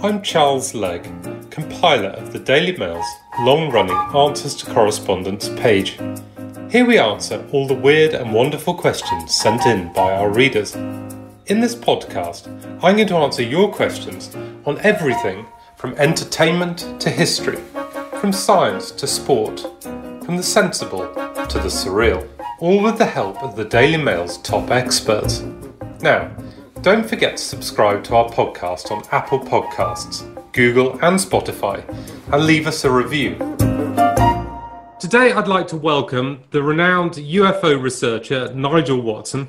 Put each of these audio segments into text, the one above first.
I'm Charles Legge, compiler of the Daily Mail's long running Answers to Correspondents page. Here we answer all the weird and wonderful questions sent in by our readers. In this podcast, I'm going to answer your questions on everything from entertainment to history, from science to sport, from the sensible to the surreal, all with the help of the Daily Mail's top experts. Now, don't forget to subscribe to our podcast on Apple Podcasts, Google, and Spotify, and leave us a review. Today, I'd like to welcome the renowned UFO researcher Nigel Watson,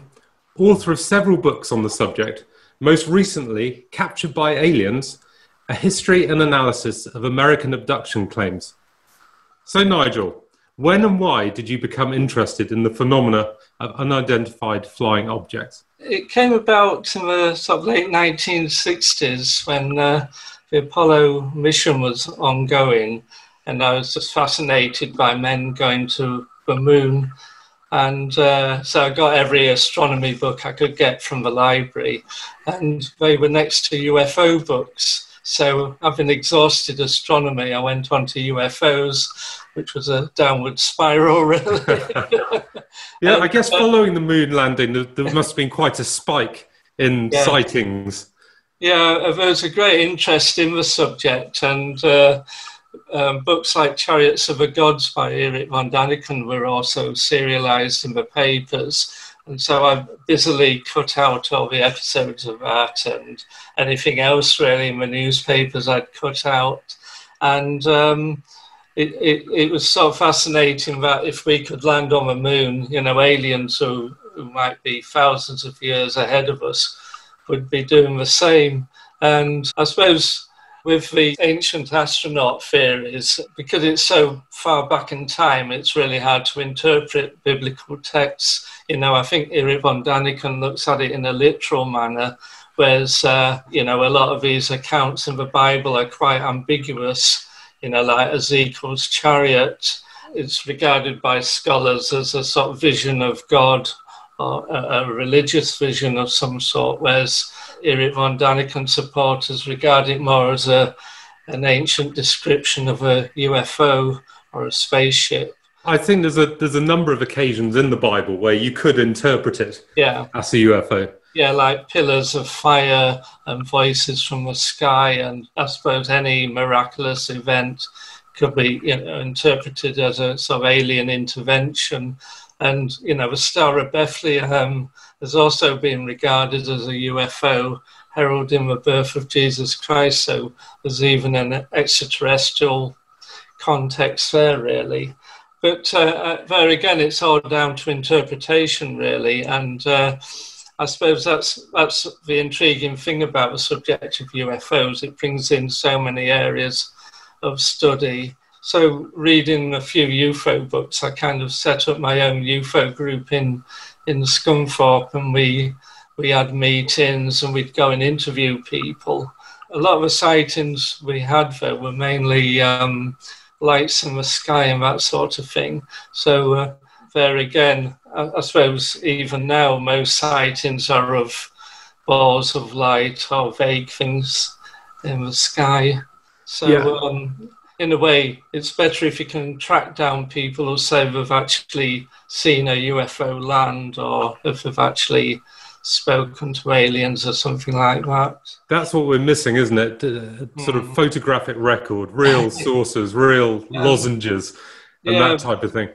author of several books on the subject, most recently, Captured by Aliens A History and Analysis of American Abduction Claims. So, Nigel, when and why did you become interested in the phenomena of unidentified flying objects? It came about in the sort of late 1960s when uh, the Apollo mission was ongoing, and I was just fascinated by men going to the moon. And uh, so I got every astronomy book I could get from the library, and they were next to UFO books. So, having exhausted astronomy, I went on to UFOs, which was a downward spiral, really. yeah, I guess following the moon landing, there, there must have been quite a spike in yeah. sightings. Yeah, there was a great interest in the subject, and uh, um, books like Chariots of the Gods by Erich von Daniken were also serialized in the papers. And so I busily cut out all the episodes of that and anything else really in the newspapers I'd cut out. And um, it, it, it, was so fascinating that if we could land on the moon, you know, aliens who, who might be thousands of years ahead of us would be doing the same. And I suppose with the ancient astronaut theories, because it's so far back in time, it's really hard to interpret biblical texts. You know, I think Erich von Daniken looks at it in a literal manner, whereas, uh, you know, a lot of these accounts in the Bible are quite ambiguous, you know, like Ezekiel's chariot. It's regarded by scholars as a sort of vision of God or a, a religious vision of some sort, whereas Erich von Daniken supporters regard it more as a, an ancient description of a UFO or a spaceship. I think there's a there's a number of occasions in the Bible where you could interpret it yeah. as a UFO. Yeah, like pillars of fire and voices from the sky, and I suppose any miraculous event could be you know, interpreted as a sort of alien intervention. And you know, the Star of Bethlehem has also been regarded as a UFO heralding the birth of Jesus Christ. So there's even an extraterrestrial context there, really. But uh, uh, there again, it's all down to interpretation, really. And uh, I suppose that's that's the intriguing thing about the subject of UFOs. It brings in so many areas of study. So, reading a few UFO books, I kind of set up my own UFO group in in Scunthorpe and we we had meetings and we'd go and interview people. A lot of the sightings we had there were mainly um, lights in the sky and that sort of thing. So uh, there again, I, I, suppose even now most sightings are of balls of light or vague things in the sky. So yeah. um, in a way, it's better if you can track down people who say they've actually seen a UFO land or if they've actually spoken to aliens or something like that. That's what we're missing, isn't it? Uh, sort of hmm. photographic record, real sources, real yeah. lozenges, and yeah. that type of thing.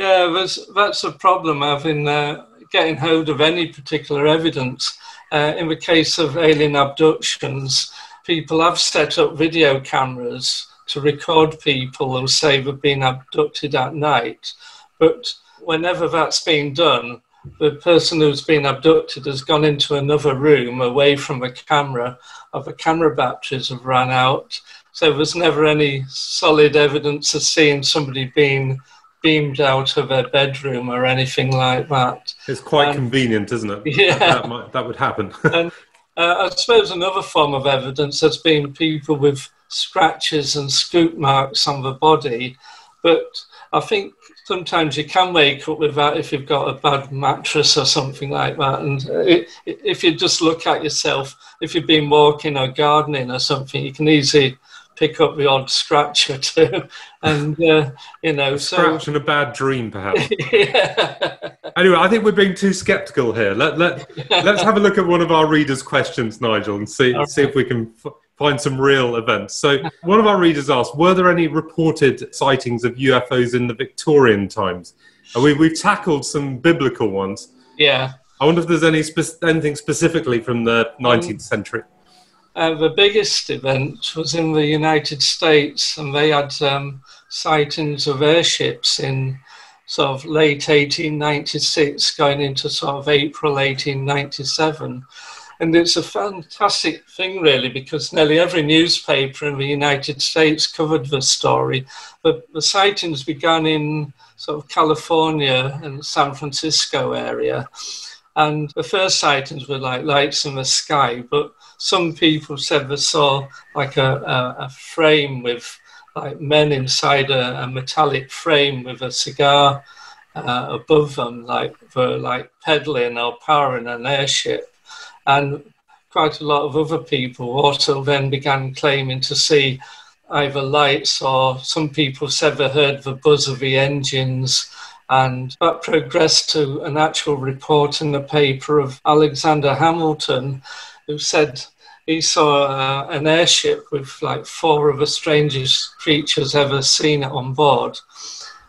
Yeah, that's that's a problem having uh, getting hold of any particular evidence. Uh, in the case of alien abductions, people have set up video cameras to record people who say they've been abducted at night. But whenever that's been done, the person who's been abducted has gone into another room away from the camera, or the camera batteries have run out. So there's never any solid evidence of seeing somebody being beamed out of their bedroom or anything like that. It's quite um, convenient, isn't it? Yeah. That, that, might, that would happen. and uh, I suppose another form of evidence has been people with scratches and scoop marks on the body. But I think sometimes you can wake up with that if you've got a bad mattress or something like that. And it, if you just look at yourself, if you've been walking or gardening or something, you can easily pick up the odd scratch or two. And, uh, you know, so. Scratch and a bad dream, perhaps. yeah. Anyway, I think we're being too sceptical here. Let, let, let's have a look at one of our readers' questions, Nigel, and see, right. see if we can. F- find some real events. So, one of our readers asked, were there any reported sightings of UFOs in the Victorian times? And we, we've tackled some biblical ones. Yeah. I wonder if there's any spe- anything specifically from the 19th um, century. Uh, the biggest event was in the United States, and they had um, sightings of airships in sort of late 1896, going into sort of April 1897. And it's a fantastic thing, really, because nearly every newspaper in the United States covered the story. But the sightings began in sort of California and San Francisco area. And the first sightings were like lights in the sky, but some people said they saw like a, a, a frame with like men inside a, a metallic frame with a cigar uh, above them, like for like pedaling or powering an airship. And quite a lot of other people also then began claiming to see either lights or some people said they heard the buzz of the engines and that progressed to an actual report in the paper of Alexander Hamilton who said he saw uh, an airship with like four of the strangest creatures ever seen on board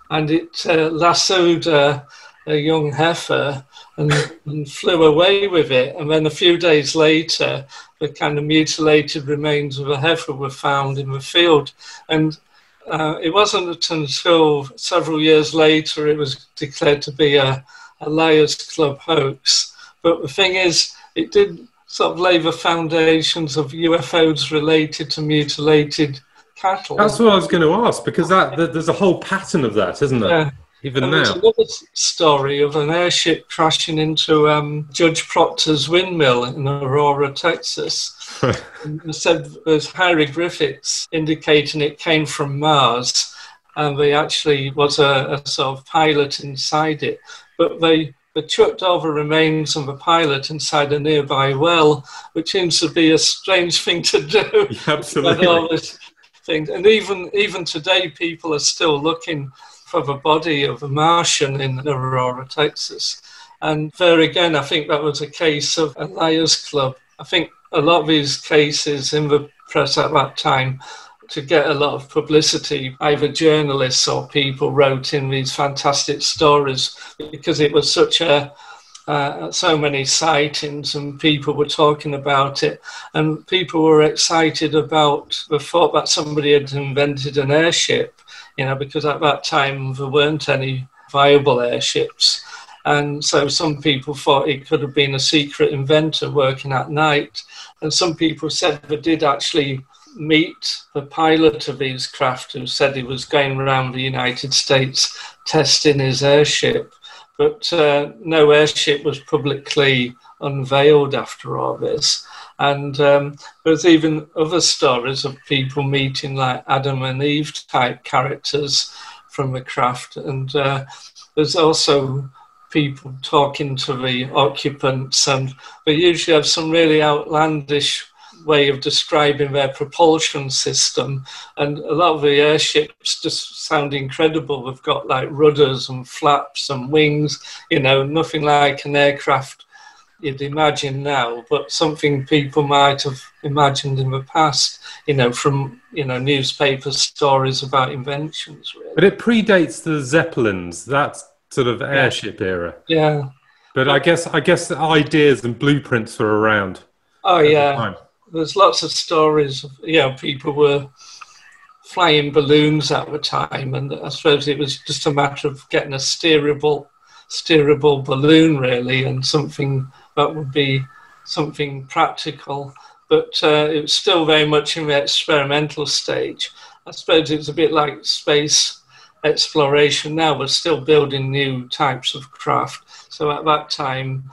and it uh, lassoed uh, a young heifer and, and, flew away with it. And then a few days later, the kind of mutilated remains of a heifer were found in the field. And uh, it wasn't until several years later it was declared to be a, a Liars Club hoax. But the thing is, it did sort of lay the foundations of UFOs related to mutilated cattle. That's what I was going to ask because that, there's a whole pattern of that, isn't there? Yeah even and now. There's another story of an airship crashing into um, Judge Proctor's windmill in Aurora, Texas. They said there's hieroglyphics indicating it came from Mars, and they actually was a, a sort of pilot inside it. But they they chucked over remains of a pilot inside a nearby well, which seems to be a strange thing to do. Yeah, absolutely. all this thing. And even even today, people are still looking for the body of a Martian in Aurora, Texas. And there again, I think that was a case of a liars club. I think a lot of these cases in the press at that time to get a lot of publicity, either journalists or people wrote in these fantastic stories because it was such a uh, so many sightings and people were talking about it and people were excited about the thought that somebody had invented an airship you know, because at that time there weren't any viable airships. And so some people thought it could have been a secret inventor working at night. And some people said they did actually meet the pilot of these craft who said he was going around the United States testing his airship. But uh, no airship was publicly unveiled after all this. And um, there's even other stories of people meeting like Adam and Eve type characters from the craft. And uh, there's also people talking to the occupants, and they usually have some really outlandish way of describing their propulsion system. And a lot of the airships just sound incredible. They've got like rudders and flaps and wings, you know, nothing like an aircraft you'd imagine now, but something people might have imagined in the past, you know, from, you know, newspaper stories about inventions. Really. But it predates the Zeppelins, that sort of airship yeah. era. Yeah. But I guess I guess the ideas and blueprints were around. Oh yeah, the there's lots of stories. Of, you know, people were flying balloons at the time, and I suppose it was just a matter of getting a steerable, steerable balloon really, and something that would be something practical, but uh, it was still very much in the experimental stage. I suppose it's a bit like space exploration now. We're still building new types of craft. So at that time,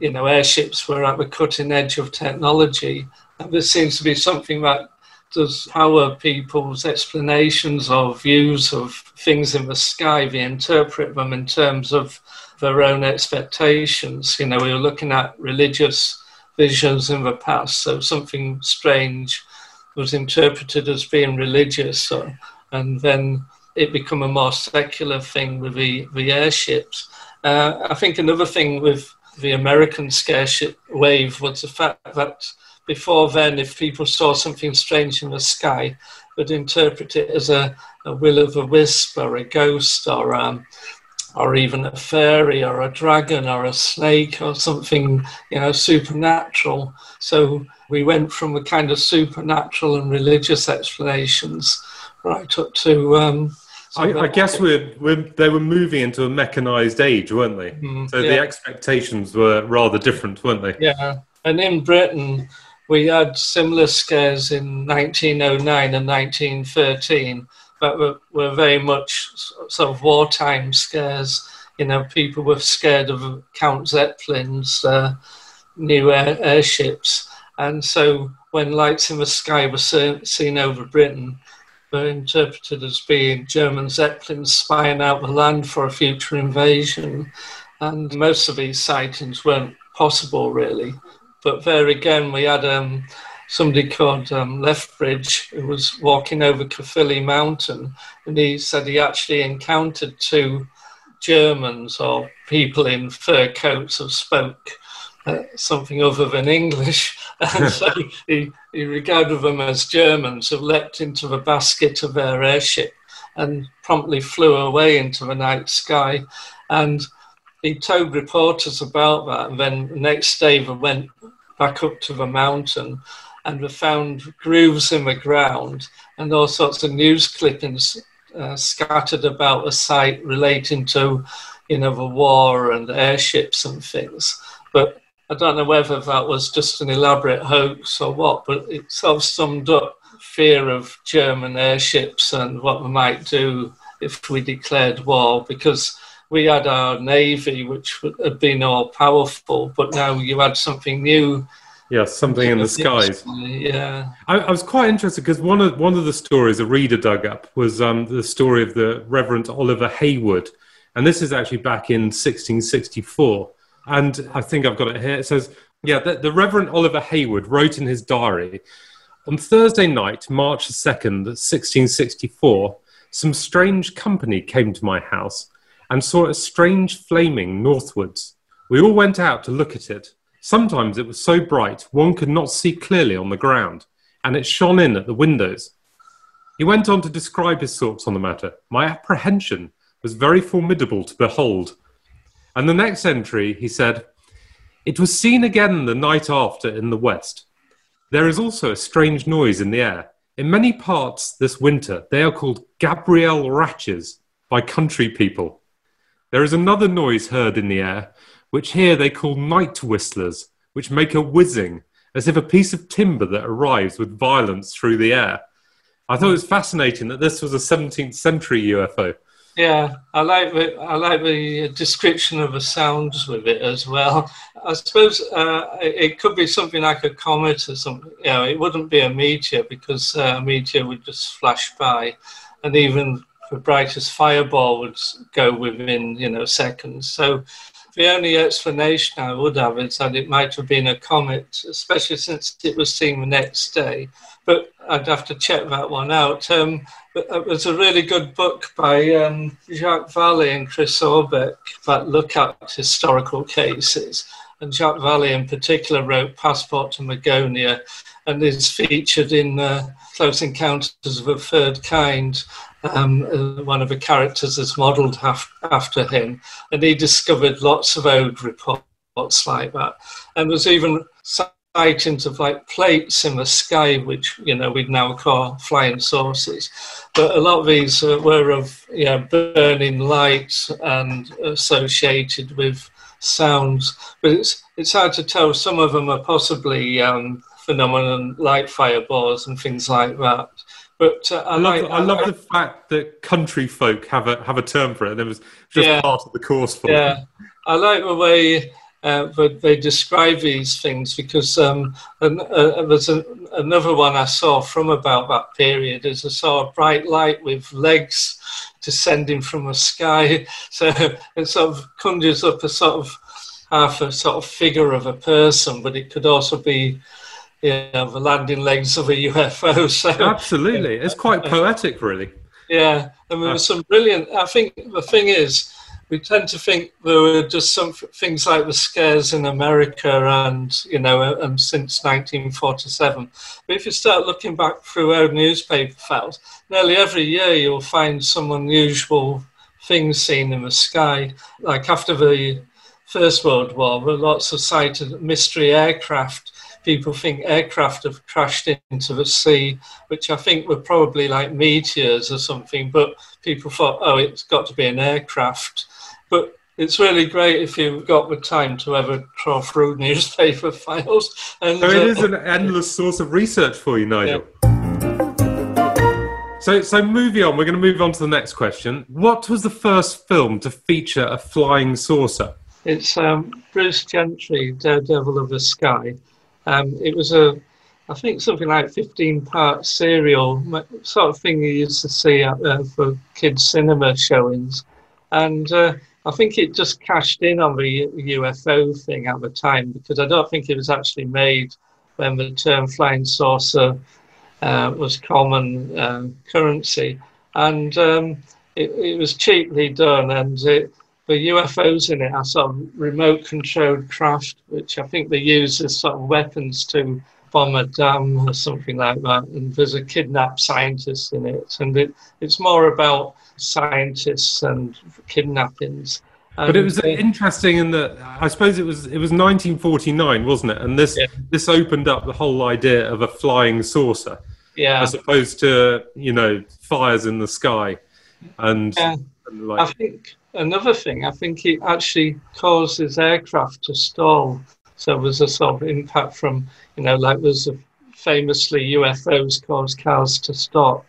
you know, airships were at the cutting edge of technology. And this seems to be something that does power people's explanations or views of things in the sky. They interpret them in terms of their own expectations. You know, we were looking at religious visions in the past, so something strange was interpreted as being religious, so, and then it become a more secular thing with the, the airships. Uh, I think another thing with the American scareship wave was the fact that before then, if people saw something strange in the sky, would interpret it as a, a will o' the wisp or a ghost or um, or even a fairy or a dragon or a snake or something you know supernatural. So we went from the kind of supernatural and religious explanations right up to. Um, I, I, guess we're, we're, they were moving into a mechanized age, weren't they? Mm, so yeah. the expectations were rather different, weren't they? Yeah, and in Britain, we had similar scares in 1909 and 1913, but were, were very much sort of wartime scares. You know, people were scared of Count Zeppelin's uh, new air, airships. And so when lights in the sky were seen over Britain, were interpreted as being German Zeppelins spying out the land for a future invasion. And most of these sightings weren't possible, really. But there again, we had um, somebody called um, Lethbridge who was walking over Caerphilly Mountain, and he said he actually encountered two Germans or people in fur coats who spoke uh, something other than English. And so he, he regarded them as Germans who leapt into the basket of their airship and promptly flew away into the night sky. And he told reporters about that. And then the next day, they went back up to the mountain and we found grooves in the ground and all sorts of news clippings uh, scattered about the site relating to, you know, the war and airships and things. But I don't know whether that was just an elaborate hoax or what, but it sort of summed up fear of German airships and what we might do if we declared war because we had our navy, which had been all powerful, but now you had something new. Yeah, something in the skies. Yeah, I, I was quite interested because one of one of the stories a reader dug up was um, the story of the Reverend Oliver Heywood, and this is actually back in 1664. And I think I've got it here. It says, "Yeah, the, the Reverend Oliver Heywood wrote in his diary." On Thursday night, March 2nd, 1664, some strange company came to my house and saw a strange flaming northwards. We all went out to look at it. Sometimes it was so bright one could not see clearly on the ground, and it shone in at the windows. He went on to describe his thoughts on the matter. My apprehension was very formidable to behold. And the next entry, he said, It was seen again the night after in the west. There is also a strange noise in the air. In many parts this winter, they are called Gabriel Ratches by country people. There is another noise heard in the air, which here they call night whistlers, which make a whizzing, as if a piece of timber that arrives with violence through the air. I thought it was fascinating that this was a 17th century UFO. Yeah, I like the I like the description of the sounds with it as well. I suppose uh, it could be something like a comet or something. You know, it wouldn't be a meteor because uh, a meteor would just flash by, and even the brightest fireball would go within you know seconds. So the only explanation I would have is that it might have been a comet, especially since it was seen the next day. But I'd have to check that one out. Um, it was a really good book by um, Jacques Vallée and Chris Aubeck that look at historical cases. And Jacques Vallée, in particular, wrote Passport to Magonia and is featured in uh, Close Encounters of a Third Kind um, uh, one of the characters is modelled after him, and he discovered lots of old reports like that. And there's even sightings of like plates in the sky, which you know we'd now call flying saucers. But a lot of these uh, were of you know, burning lights and associated with sounds. But it's it's hard to tell. Some of them are possibly um, phenomenon like fireballs and things like that. But uh, I, I, love, like, I, love the fact that country folk have a have a term for it. And it was just yeah, part of the course for yeah. It. I like the way uh, but they describe these things because um, and, uh, there's a, another one I saw from about that period is I saw a bright light with legs descending from the sky. So it sort of conjures up a sort of half a sort of figure of a person, but it could also be you know, the landing legs of a UFO. So absolutely, it's quite poetic, really. Yeah, and there was some brilliant. I think the thing is, we tend to think there were just some things like the scares in America and, you know, and uh, um, since 1947. But if you start looking back through old newspaper files, nearly every year you'll find some unusual things seen in the sky. Like after the First World War, there were lots of sighted mystery aircraft. People think aircraft have crashed into the sea, which I think were probably like meteors or something, but people thought, oh, it's got to be an aircraft. But it's really great if you've got the time to ever troll through newspaper files. And, so it uh, is an endless source of research for you, Nigel. Yeah. So, so moving on, we're going to move on to the next question. What was the first film to feature a flying saucer? It's um, Bruce Gentry, Daredevil of the Sky. Um, it was a, I think something like 15 part serial, sort of thing you used to see at, uh, for kids' cinema showings. And uh, I think it just cashed in on the UFO thing at the time because I don't think it was actually made when the term flying saucer uh, was common uh, currency. And um, it, it, was cheaply done, and it, the UFOs in it are sort of remote controlled craft, which I think they use as sort of weapons to bomb a dam or something like that. And there's a kidnapped scientist in it, and it, it's more about scientists and kidnappings. And but it was uh, interesting in that I suppose it was it was 1949, wasn't it? And this yeah. this opened up the whole idea of a flying saucer, yeah, as opposed to you know fires in the sky, and, yeah. Like, I think another thing I think it actually causes aircraft to stall. So there's a sort of impact from you know like there's famously UFOs cause cars to stop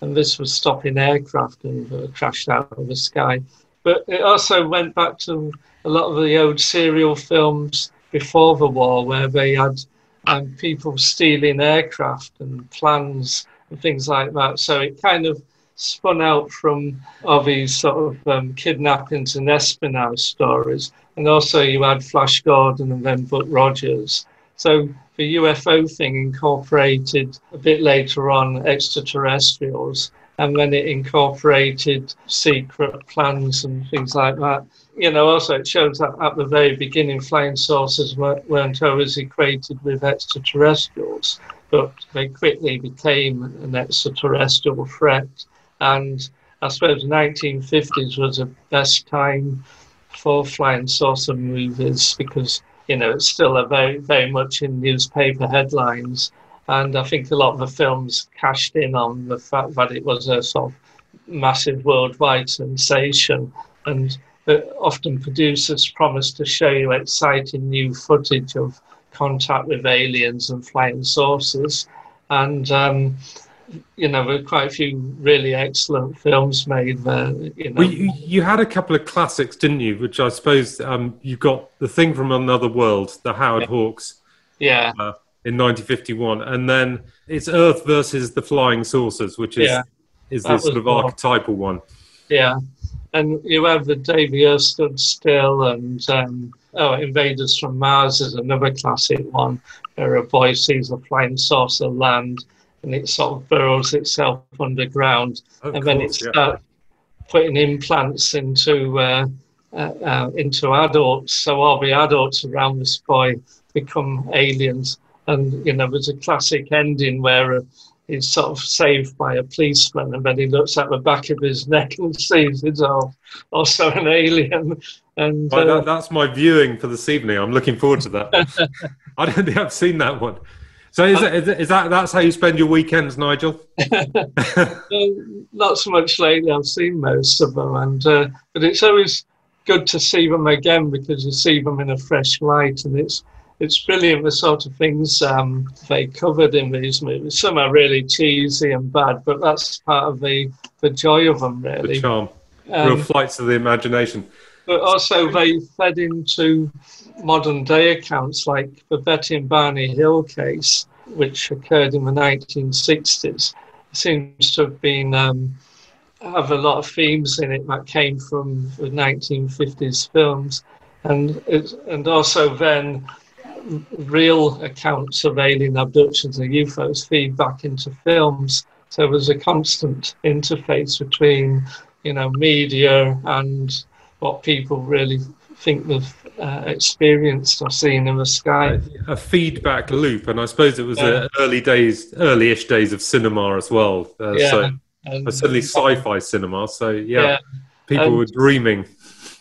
and this was stopping aircraft and uh, crashed out of the sky. But it also went back to a lot of the old serial films before the war where they had um, people stealing aircraft and plans and things like that. So it kind of spun out from these sort of um, kidnappings and espionage stories. And also you had Flash Gordon and then Buck Rogers. So the UFO thing incorporated a bit later on extraterrestrials, and then it incorporated secret plans and things like that. You know, also it shows that at the very beginning, flying saucers weren't always equated with extraterrestrials, but they quickly became an extraterrestrial threat. And I suppose the 1950s was the best time for flying saucer movies because you know, it's still very, very much in newspaper headlines. And I think a lot of the films cashed in on the fact that it was a sort of massive worldwide sensation. And often producers promise to show you exciting new footage of contact with aliens and flying saucers. And um, you know, there were quite a few really excellent films made there. You, know. well, you, you, had a couple of classics, didn't you? Which I suppose um, you got the thing from another world, the Howard yeah. Hawks, yeah, uh, in 1951, and then it's Earth versus the Flying Saucers, which is yeah. is this sort of more, archetypal one. Yeah, and you have the the Earth Stood Still, and um, oh, Invaders from Mars is another classic one, where a boy sees a flying saucer land and it sort of burrows itself underground, of and course, then it starts yeah. putting implants into uh, uh, uh, into adults. So all the adults around this boy become aliens, and you know there's a classic ending where. Uh, he's sort of saved by a policeman, and then he looks at the back of his neck and sees it's also an alien. And that, uh, that's my viewing for this evening. I'm looking forward to that. I don't think I've seen that one. So is, uh, it, is that that's how you spend your weekends, Nigel? Not so much lately. I've seen most of them, and uh, but it's always good to see them again because you see them in a fresh light, and it's it's brilliant the sort of things um, they covered in these movies. Some are really cheesy and bad, but that's part of the the joy of them, really. The charm, um, real flights of the imagination. but also they fed into modern day accounts like the Betty and Barney Hill case, which occurred in the 1960s. seems to have been um, have a lot of themes in it that came from the 1950s films, and and also then real accounts of alien abductions and UFOs feed back into films. So there's a constant interface between, you know, media and what people really think they've uh, experienced or seen in the sky. A feedback loop, and I suppose it was yeah. the early days, early-ish days of cinema as well. Uh, yeah. So and, certainly sci-fi cinema. So yeah, yeah. people and, were dreaming.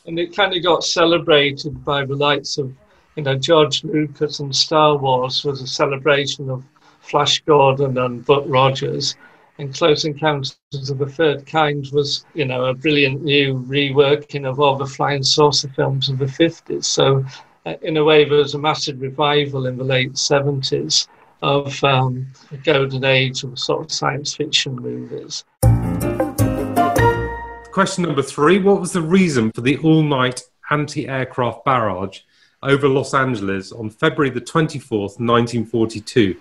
And it kind of got celebrated by the likes of, you know, George Lucas and Star Wars was a celebration of Flash Gordon and Buck Rogers. And Close Encounters of the Third Kind was, you know, a brilliant new reworking of all the flying saucer films of the 50s. So, uh, in a way, there was a massive revival in the late 70s of um, the golden age of sort of science fiction movies. Question number three What was the reason for the all night anti aircraft barrage over Los Angeles on February the 24th, 1942?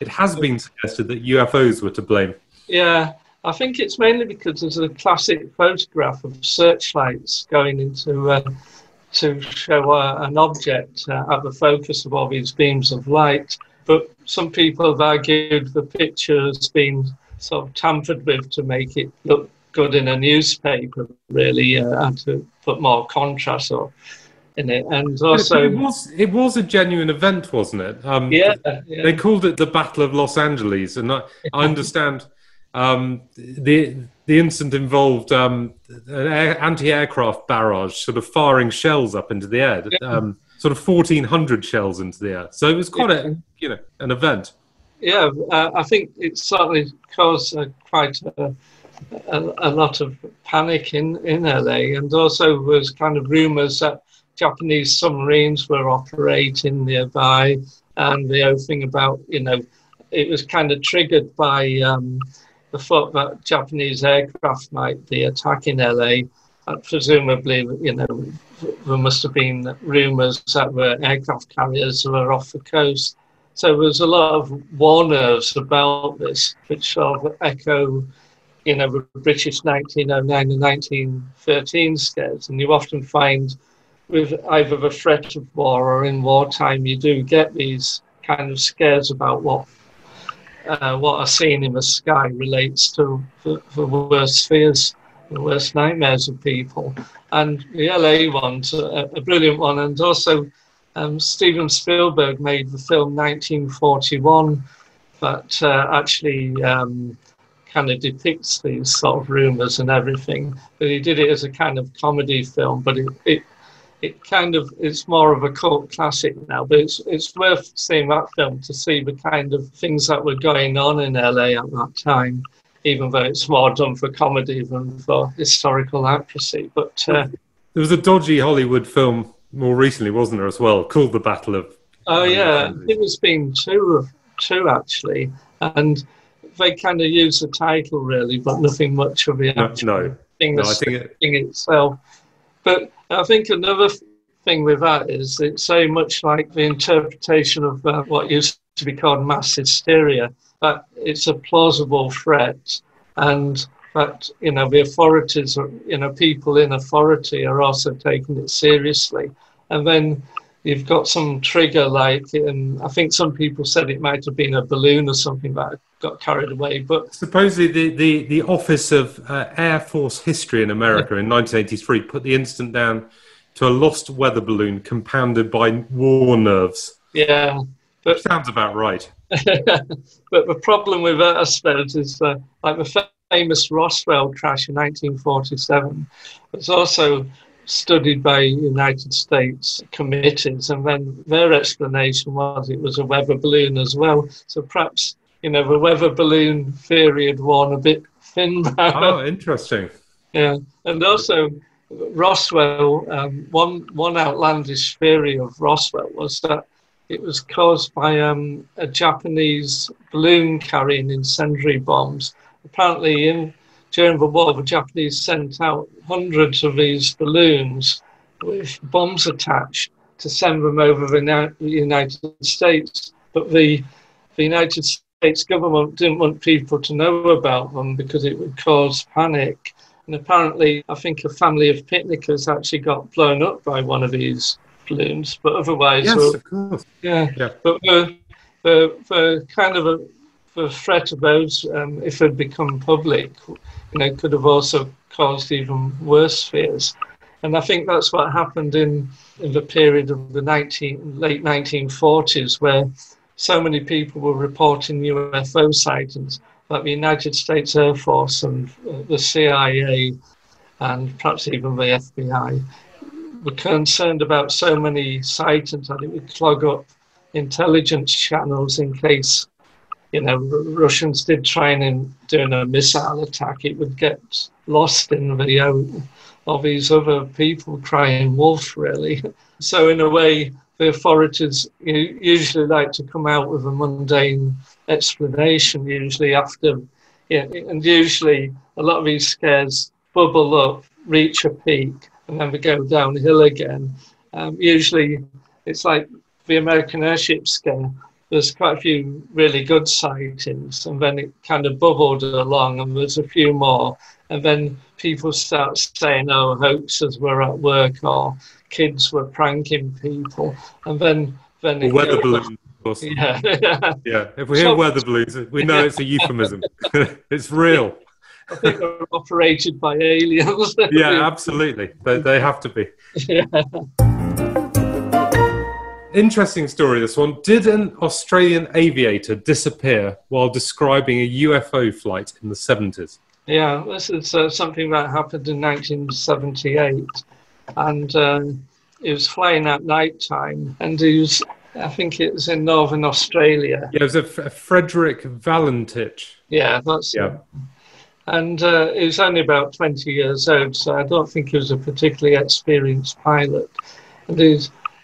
It has been suggested that UFOs were to blame. Yeah, I think it's mainly because there's a classic photograph of searchlights going into uh, to show uh, an object uh, at the focus of all these beams of light. But some people have argued the picture has been sort of tampered with to make it look good in a newspaper, really, uh, and to put more contrast or in it. And also, it was it was a genuine event, wasn't it? Um, yeah, yeah, They called it the Battle of Los Angeles, and I, I understand um, the the incident involved um, an anti-aircraft barrage, sort of firing shells up into the air, um, sort of fourteen hundred shells into the air. So it was quite a you know an event. Yeah, uh, I think it certainly caused uh, quite a, a, a, lot of panic in, in LA, and also was kind of rumours that Japanese submarines were operating nearby, and the whole thing about you know it was kind of triggered by um, the thought that Japanese aircraft might be attacking LA. And uh, presumably, you know, there must have been rumours that were aircraft carriers were off the coast. So there was a lot of war nerves about this, which sort of echo you know, the British 1909 and 1913 scares. And you often find with either the threat of war or in wartime, you do get these kind of scares about what uh, what are seen in the sky relates to the, the worst fears, the worst nightmares of people. And the LA one's a, a brilliant one. And also, um, Steven Spielberg made the film 1941 that uh, actually um, kind of depicts these sort of rumors and everything. But he did it as a kind of comedy film, but it, it it kind of it's more of a cult classic now. But it's it's worth seeing that film to see the kind of things that were going on in LA at that time, even though it's more done for comedy than for historical accuracy. But uh, there was a dodgy Hollywood film more recently, wasn't there, as well, called The Battle of. Oh yeah, it was been two two actually, and they kind of use the title really, but nothing much of the actual no, thing, no, I think it... thing itself. But I think another thing with that is it's so much like the interpretation of uh, what used to be called mass hysteria. That it's a plausible threat, and that you know the authorities, are, you know, people in authority are also taking it seriously. And then you've got some trigger like and i think some people said it might have been a balloon or something that got carried away but supposedly the, the, the office of uh, air force history in america in 1983 put the incident down to a lost weather balloon compounded by war nerves. Yeah but sounds about right. But the problem with that i is uh, like the famous roswell crash in 1947 it's also studied by United States committees, and then their explanation was it was a weather balloon as well. So perhaps you know the weather balloon theory had worn a bit thin. Oh, interesting. Yeah, and also Roswell. Um, one one outlandish theory of Roswell was that it was caused by um, a Japanese balloon carrying incendiary bombs. Apparently, in during the war, the Japanese sent out hundreds of these balloons with bombs attached to send them over the United States. But the, the United States government didn't want people to know about them because it would cause panic. And apparently, I think a family of picnickers actually got blown up by one of these balloons. But otherwise, yes, well, of course. Yeah, yeah. But the, the, the kind of a, the threat of those, um, if it had become public, you know, could have also caused even worse fears. And I think that's what happened in, in the period of the 19, late 1940s, where so many people were reporting UFO sightings that the United States Air Force and uh, the CIA and perhaps even the FBI were concerned about so many sightings that it would clog up intelligence channels in case you know Russians did try and do a missile attack, it would get lost in the of these other people crying wolf, really. So, in a way, the authorities usually like to come out with a mundane explanation, usually after, yeah, and usually a lot of these scares bubble up, reach a peak, and then we go downhill again. Um, usually, it's like the American airship scare. There's quite a few really good sightings, and then it kind of bubbled along, and there's a few more, and then people start saying, "Oh, hoaxes were at work," or kids were pranking people, and then then well, weather balloons. Yeah, yeah. If we hear so, weather balloons, we know it's a euphemism. it's real. I think they're operated by aliens. yeah, absolutely. They, they have to be. Yeah. Interesting story, this one. Did an Australian aviator disappear while describing a UFO flight in the 70s? Yeah, this is uh, something that happened in 1978, and uh, he was flying at night time, and he was, I think it was in northern Australia. Yeah, it was a, F- a Frederick Valentich. Yeah, that's yeah. It. And uh, he was only about 20 years old, so I don't think he was a particularly experienced pilot. And he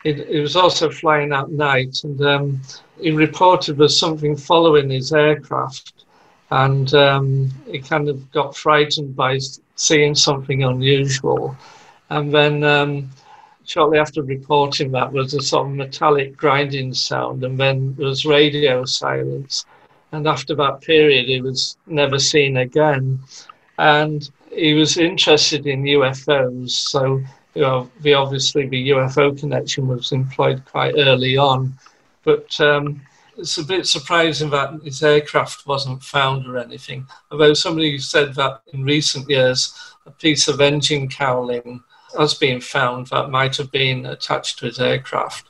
he, he was also flying at night, and um, he reported there was something following his aircraft and um, he kind of got frightened by seeing something unusual. And then um, shortly after reporting that was a sort of metallic grinding sound, and then there was radio silence. And after that period, he was never seen again. And he was interested in UFOs, so you know, the obviously the UFO connection was employed quite early on. But um, it's a bit surprising that his aircraft wasn't found or anything. Although somebody said that in recent years, a piece of engine cowling has been found that might have been attached to his aircraft.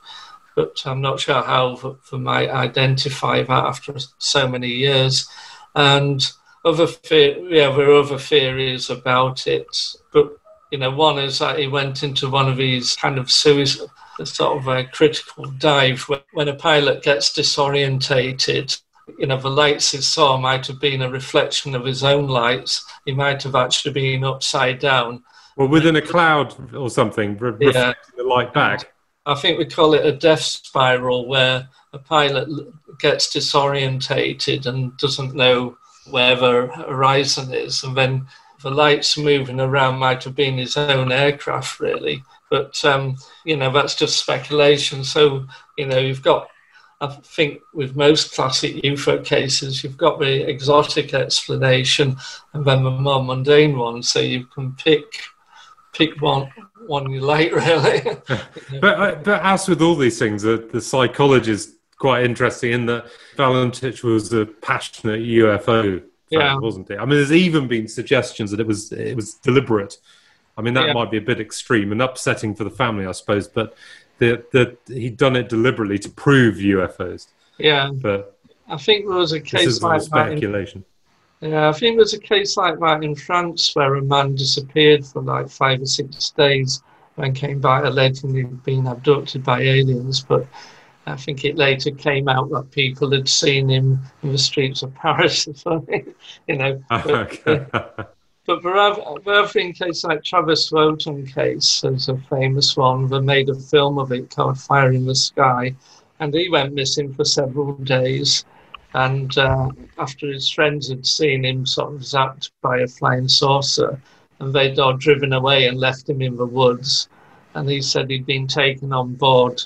But I'm not sure how they might identify that after so many years. And other yeah, there are other theories about it. But you know, one is that he went into one of these kind of suicide sort of a critical dive when a pilot gets disorientated. You know, the lights he saw might have been a reflection of his own lights. He might have actually been upside down. Well, within a cloud or something, re- yeah. reflecting the light back. I think we call it a death spiral, where a pilot gets disorientated and doesn't know where the horizon is, and then the lights moving around might have been his own aircraft, really. But um, you know that's just speculation. So you know you've got, I think, with most classic UFO cases, you've got the exotic explanation and then the more mundane one. So you can pick pick one one you like, really. but uh, but as with all these things, the, the psychology is quite interesting in that Valentich was a passionate UFO yeah. wasn't it? I mean, there's even been suggestions that it was it was deliberate I mean, that yeah. might be a bit extreme and upsetting for the family, I suppose, but that he'd done it deliberately to prove UFOs. Yeah, but I think there was a case like speculation. That in, yeah, I think there's a case like that in France where a man disappeared for like five or six days and came back allegedly he'd abducted by aliens, but I think it later came out that people had seen him in the streets of Paris or something, you know. But, uh, but there are, there have been cases like Travis Walton case there's a famous one. They made a film of it called Fire in the Sky, and he went missing for several days. And uh, after his friends had seen him sort of zapped by a flying saucer, and they'd all driven away and left him in the woods. and he said he'd been taken on board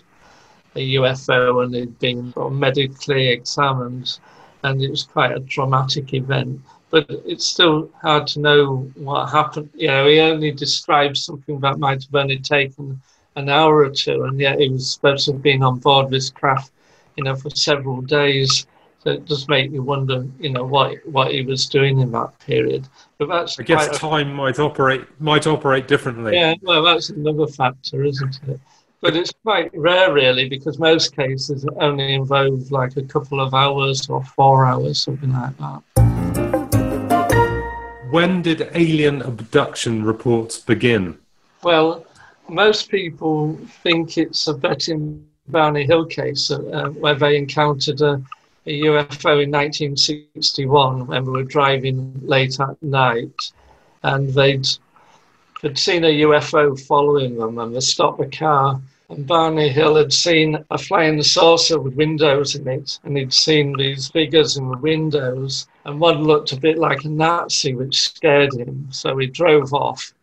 a UFO and he'd been medically examined, and it was quite a traumatic event. But it's still hard to know what happened. You know, he only described something that might have only taken an hour or two, and yet he was supposed to have been on board this craft, you know, for several days. So it does make me wonder, you know, what what he was doing in that period. But that's I guess a, time might operate might operate differently. Yeah, well, that's another factor, isn't it? But it's quite rare, really, because most cases only involve like a couple of hours or four hours, something like that. When did alien abduction reports begin? Well, most people think it's a Betty and Barney Hill case uh, where they encountered a a UFO in 1961 when we were driving late at night, and they'd had seen a UFO following them, and they stopped the car. And Barney Hill had seen a flying saucer with windows in it, and he'd seen these figures in the windows, and one looked a bit like a Nazi, which scared him. So he drove off.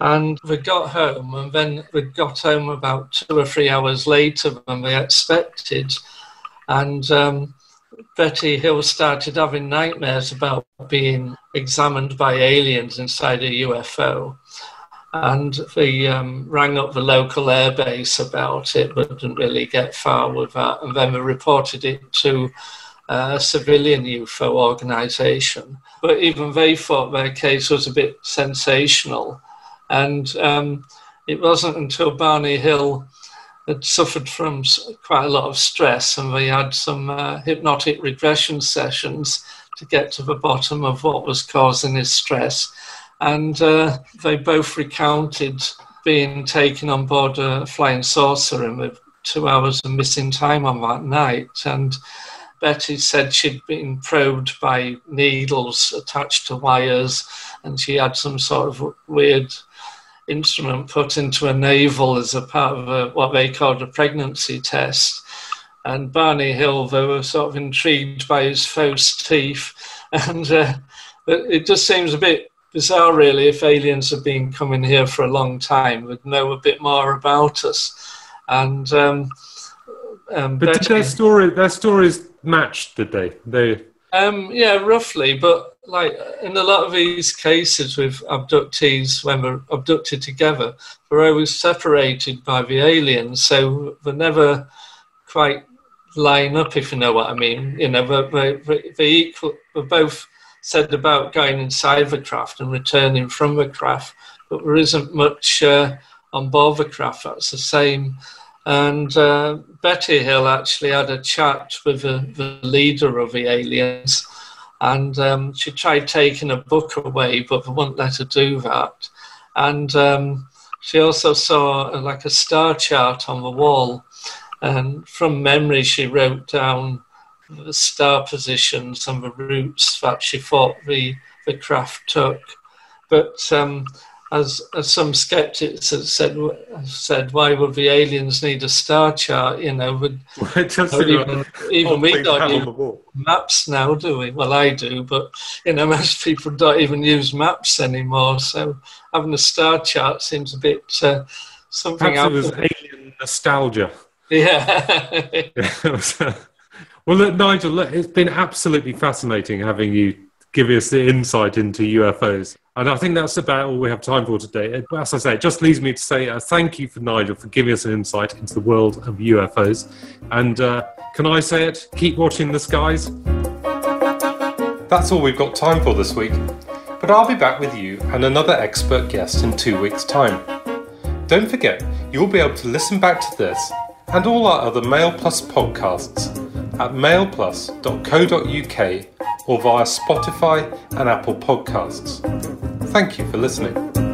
And we got home, and then we got home about two or three hours later than we expected. And um, Betty Hill started having nightmares about being examined by aliens inside a UFO. And they um, rang up the local airbase about it, but didn't really get far with that. And then we reported it to a civilian UFO organization. But even they thought their case was a bit sensational. And um, it wasn't until Barney Hill had suffered from quite a lot of stress, and we had some uh, hypnotic regression sessions to get to the bottom of what was causing his stress. And uh, they both recounted being taken on board a flying saucer and with two hours of missing time on that night. And Betty said she'd been probed by needles attached to wires, and she had some sort of weird instrument put into a navel as a part of a, what they called a pregnancy test. And Barney Hill, they were sort of intrigued by his false teeth. And uh, it just seems a bit bizarre, really, if aliens have been coming here for a long time, would know a bit more about us. And um, um, but Betty, did their story, their stories matched, did they? They um, yeah, roughly, but like in a lot of these cases with abductees, when we're abducted together, we're always separated by the aliens, so they never quite line up, if you know what I mean. You know, they, they, they equal, we're both said about going inside the craft and returning from the craft, but there isn't much uh, on board the craft that's the same. And uh, Betty Hill actually had a chat with the, the leader of the aliens, and um, she tried taking a book away, but they wouldn't let her do that. And um, she also saw uh, like a star chart on the wall, and from memory, she wrote down the star positions and the routes that she thought the, the craft took. But um, as, as some skeptics have said, said, why would the aliens need a star chart? You know, would, even, even we don't use maps now, do we? Well, I do, but you know, most people don't even use maps anymore. So having a star chart seems a bit uh, something. Perhaps it was alien nostalgia. Yeah. Well, look, Nigel, look, it's been absolutely fascinating having you give us the insight into UFOs. And I think that's about all we have time for today. As I say, it just leaves me to say uh, thank you for Nigel for giving us an insight into the world of UFOs. And uh, can I say it? Keep watching the skies. That's all we've got time for this week. But I'll be back with you and another expert guest in two weeks' time. Don't forget, you'll be able to listen back to this and all our other Mail Plus podcasts at mailplus.co.uk or via Spotify and Apple Podcasts. Thank you for listening.